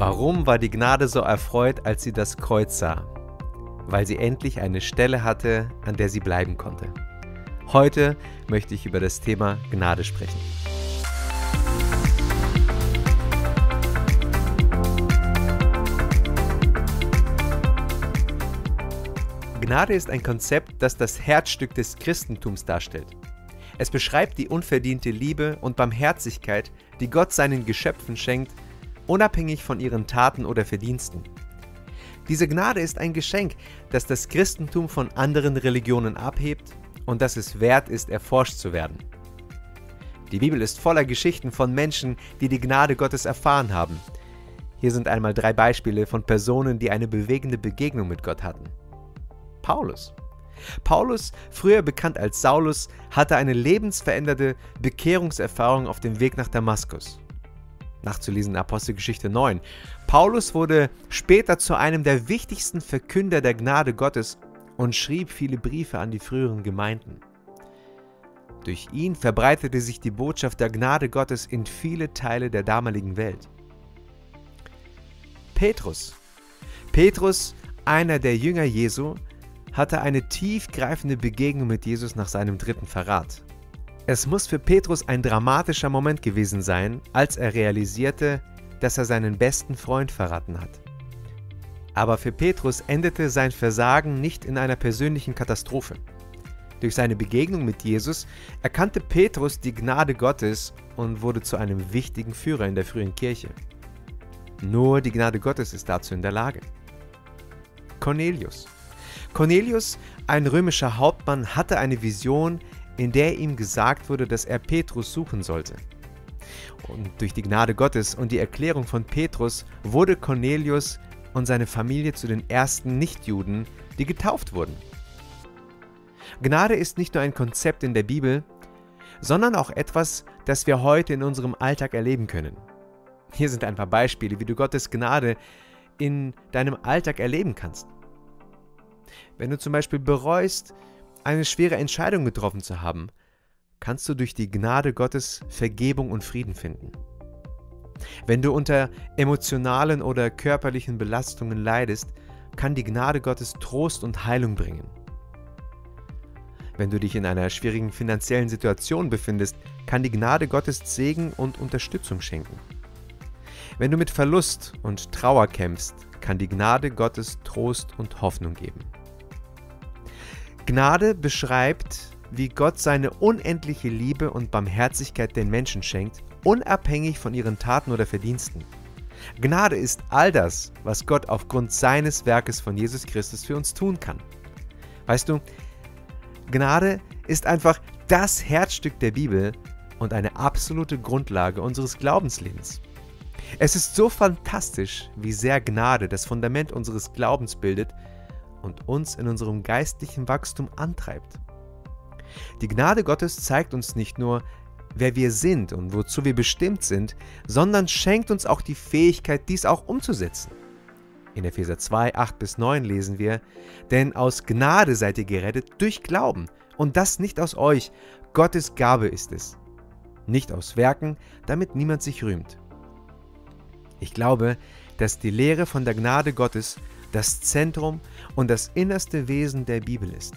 Warum war die Gnade so erfreut, als sie das Kreuz sah? Weil sie endlich eine Stelle hatte, an der sie bleiben konnte. Heute möchte ich über das Thema Gnade sprechen. Gnade ist ein Konzept, das das Herzstück des Christentums darstellt. Es beschreibt die unverdiente Liebe und Barmherzigkeit, die Gott seinen Geschöpfen schenkt unabhängig von ihren Taten oder Verdiensten. Diese Gnade ist ein Geschenk, das das Christentum von anderen Religionen abhebt und das es wert ist, erforscht zu werden. Die Bibel ist voller Geschichten von Menschen, die die Gnade Gottes erfahren haben. Hier sind einmal drei Beispiele von Personen, die eine bewegende Begegnung mit Gott hatten. Paulus. Paulus, früher bekannt als Saulus, hatte eine lebensveränderte Bekehrungserfahrung auf dem Weg nach Damaskus nachzulesen in Apostelgeschichte 9. Paulus wurde später zu einem der wichtigsten Verkünder der Gnade Gottes und schrieb viele Briefe an die früheren Gemeinden. Durch ihn verbreitete sich die Botschaft der Gnade Gottes in viele Teile der damaligen Welt. Petrus. Petrus, einer der Jünger Jesu, hatte eine tiefgreifende Begegnung mit Jesus nach seinem dritten Verrat. Es muss für Petrus ein dramatischer Moment gewesen sein, als er realisierte, dass er seinen besten Freund verraten hat. Aber für Petrus endete sein Versagen nicht in einer persönlichen Katastrophe. Durch seine Begegnung mit Jesus erkannte Petrus die Gnade Gottes und wurde zu einem wichtigen Führer in der frühen Kirche. Nur die Gnade Gottes ist dazu in der Lage. Cornelius. Cornelius, ein römischer Hauptmann, hatte eine Vision, in der ihm gesagt wurde, dass er Petrus suchen sollte. Und durch die Gnade Gottes und die Erklärung von Petrus wurde Cornelius und seine Familie zu den ersten Nichtjuden, die getauft wurden. Gnade ist nicht nur ein Konzept in der Bibel, sondern auch etwas, das wir heute in unserem Alltag erleben können. Hier sind ein paar Beispiele, wie du Gottes Gnade in deinem Alltag erleben kannst. Wenn du zum Beispiel bereust, eine schwere Entscheidung getroffen zu haben, kannst du durch die Gnade Gottes Vergebung und Frieden finden. Wenn du unter emotionalen oder körperlichen Belastungen leidest, kann die Gnade Gottes Trost und Heilung bringen. Wenn du dich in einer schwierigen finanziellen Situation befindest, kann die Gnade Gottes Segen und Unterstützung schenken. Wenn du mit Verlust und Trauer kämpfst, kann die Gnade Gottes Trost und Hoffnung geben. Gnade beschreibt, wie Gott seine unendliche Liebe und Barmherzigkeit den Menschen schenkt, unabhängig von ihren Taten oder Verdiensten. Gnade ist all das, was Gott aufgrund seines Werkes von Jesus Christus für uns tun kann. Weißt du, Gnade ist einfach das Herzstück der Bibel und eine absolute Grundlage unseres Glaubenslebens. Es ist so fantastisch, wie sehr Gnade das Fundament unseres Glaubens bildet und uns in unserem geistlichen Wachstum antreibt. Die Gnade Gottes zeigt uns nicht nur, wer wir sind und wozu wir bestimmt sind, sondern schenkt uns auch die Fähigkeit, dies auch umzusetzen. In Epheser 2, 8 bis 9 lesen wir, denn aus Gnade seid ihr gerettet durch Glauben, und das nicht aus euch, Gottes Gabe ist es, nicht aus Werken, damit niemand sich rühmt. Ich glaube, dass die Lehre von der Gnade Gottes das Zentrum und das innerste Wesen der Bibel ist.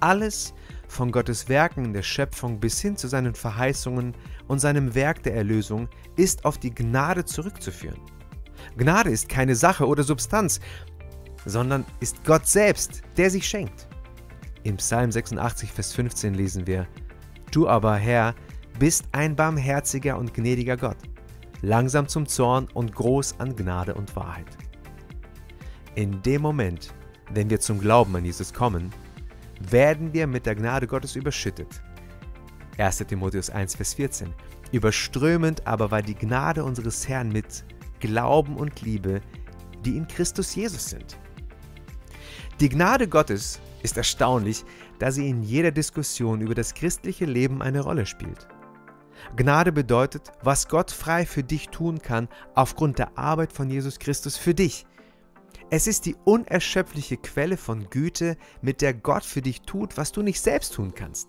Alles von Gottes Werken in der Schöpfung bis hin zu seinen Verheißungen und seinem Werk der Erlösung ist auf die Gnade zurückzuführen. Gnade ist keine Sache oder Substanz, sondern ist Gott selbst, der sich schenkt. Im Psalm 86, Vers 15 lesen wir, Du aber, Herr, bist ein barmherziger und gnädiger Gott, langsam zum Zorn und groß an Gnade und Wahrheit. In dem Moment, wenn wir zum Glauben an Jesus kommen, werden wir mit der Gnade Gottes überschüttet. 1 Timotheus 1, Vers 14. Überströmend aber war die Gnade unseres Herrn mit Glauben und Liebe, die in Christus Jesus sind. Die Gnade Gottes ist erstaunlich, da sie in jeder Diskussion über das christliche Leben eine Rolle spielt. Gnade bedeutet, was Gott frei für dich tun kann, aufgrund der Arbeit von Jesus Christus für dich. Es ist die unerschöpfliche Quelle von Güte, mit der Gott für dich tut, was du nicht selbst tun kannst.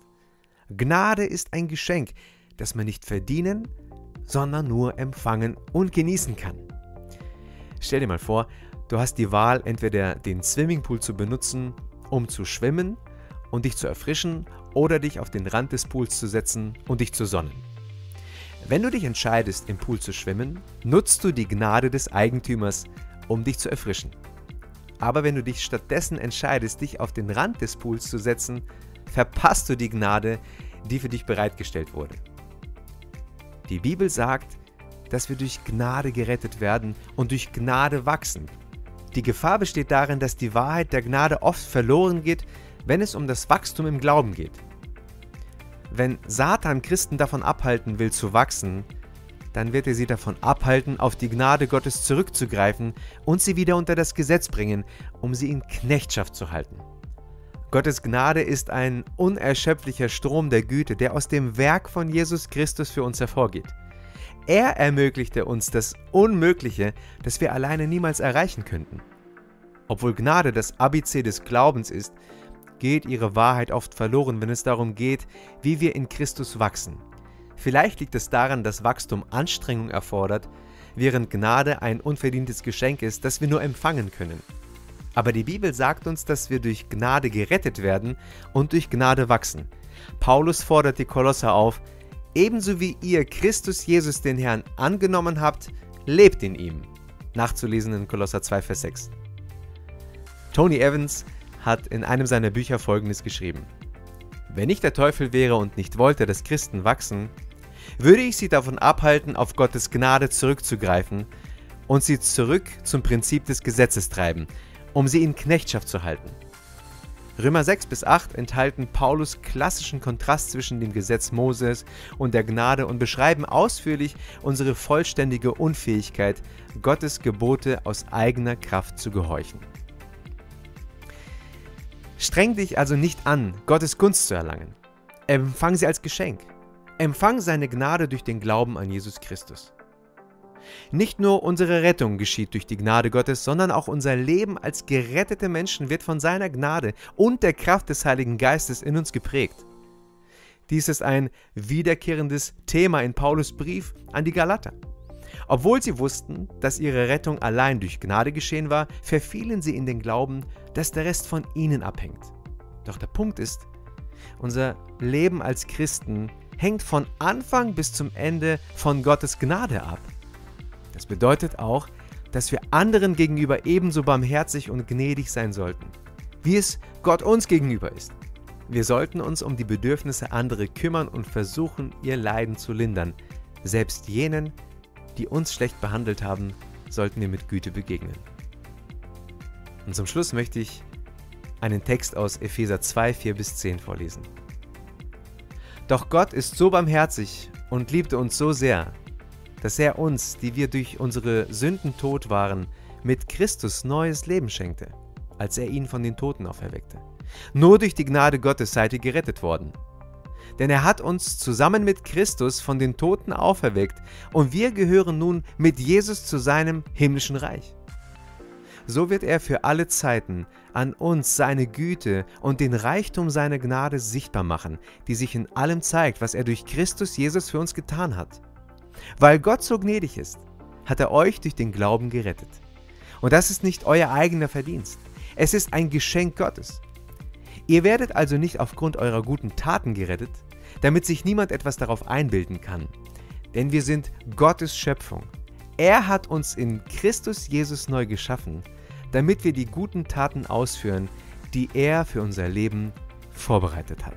Gnade ist ein Geschenk, das man nicht verdienen, sondern nur empfangen und genießen kann. Stell dir mal vor, du hast die Wahl, entweder den Swimmingpool zu benutzen, um zu schwimmen und dich zu erfrischen, oder dich auf den Rand des Pools zu setzen und dich zu sonnen. Wenn du dich entscheidest, im Pool zu schwimmen, nutzt du die Gnade des Eigentümers, um dich zu erfrischen. Aber wenn du dich stattdessen entscheidest, dich auf den Rand des Pools zu setzen, verpasst du die Gnade, die für dich bereitgestellt wurde. Die Bibel sagt, dass wir durch Gnade gerettet werden und durch Gnade wachsen. Die Gefahr besteht darin, dass die Wahrheit der Gnade oft verloren geht, wenn es um das Wachstum im Glauben geht. Wenn Satan Christen davon abhalten will zu wachsen, dann wird er sie davon abhalten, auf die Gnade Gottes zurückzugreifen und sie wieder unter das Gesetz bringen, um sie in Knechtschaft zu halten. Gottes Gnade ist ein unerschöpflicher Strom der Güte, der aus dem Werk von Jesus Christus für uns hervorgeht. Er ermöglichte uns das Unmögliche, das wir alleine niemals erreichen könnten. Obwohl Gnade das ABC des Glaubens ist, geht ihre Wahrheit oft verloren, wenn es darum geht, wie wir in Christus wachsen. Vielleicht liegt es daran, dass Wachstum Anstrengung erfordert, während Gnade ein unverdientes Geschenk ist, das wir nur empfangen können. Aber die Bibel sagt uns, dass wir durch Gnade gerettet werden und durch Gnade wachsen. Paulus fordert die Kolosser auf, ebenso wie ihr Christus Jesus den Herrn angenommen habt, lebt in ihm. Nachzulesen in Kolosser 2, Vers 6. Tony Evans hat in einem seiner Bücher Folgendes geschrieben. Wenn ich der Teufel wäre und nicht wollte, dass Christen wachsen, würde ich sie davon abhalten, auf Gottes Gnade zurückzugreifen und sie zurück zum Prinzip des Gesetzes treiben, um sie in Knechtschaft zu halten. Römer 6 bis 8 enthalten Paulus klassischen Kontrast zwischen dem Gesetz Moses und der Gnade und beschreiben ausführlich unsere vollständige Unfähigkeit, Gottes Gebote aus eigener Kraft zu gehorchen. Streng dich also nicht an, Gottes Gunst zu erlangen. Empfang sie als Geschenk. Empfang seine Gnade durch den Glauben an Jesus Christus. Nicht nur unsere Rettung geschieht durch die Gnade Gottes, sondern auch unser Leben als gerettete Menschen wird von seiner Gnade und der Kraft des Heiligen Geistes in uns geprägt. Dies ist ein wiederkehrendes Thema in Paulus Brief an die Galater. Obwohl sie wussten, dass ihre Rettung allein durch Gnade geschehen war, verfielen sie in den Glauben, dass der Rest von ihnen abhängt. Doch der Punkt ist, unser Leben als Christen hängt von Anfang bis zum Ende von Gottes Gnade ab. Das bedeutet auch, dass wir anderen gegenüber ebenso barmherzig und gnädig sein sollten, wie es Gott uns gegenüber ist. Wir sollten uns um die Bedürfnisse anderer kümmern und versuchen, ihr Leiden zu lindern, selbst jenen, die uns schlecht behandelt haben, sollten wir mit Güte begegnen. Und zum Schluss möchte ich einen Text aus Epheser 2, 4 bis 10 vorlesen. Doch Gott ist so barmherzig und liebte uns so sehr, dass er uns, die wir durch unsere Sünden tot waren, mit Christus neues Leben schenkte, als er ihn von den Toten auferweckte. Nur durch die Gnade Gottes seid ihr gerettet worden denn er hat uns zusammen mit Christus von den Toten auferweckt und wir gehören nun mit Jesus zu seinem himmlischen Reich. So wird er für alle Zeiten an uns seine Güte und den Reichtum seiner Gnade sichtbar machen, die sich in allem zeigt, was er durch Christus Jesus für uns getan hat. Weil Gott so gnädig ist, hat er euch durch den Glauben gerettet. Und das ist nicht euer eigener Verdienst. Es ist ein Geschenk Gottes. Ihr werdet also nicht aufgrund eurer guten Taten gerettet, damit sich niemand etwas darauf einbilden kann. Denn wir sind Gottes Schöpfung. Er hat uns in Christus Jesus neu geschaffen, damit wir die guten Taten ausführen, die er für unser Leben vorbereitet hat.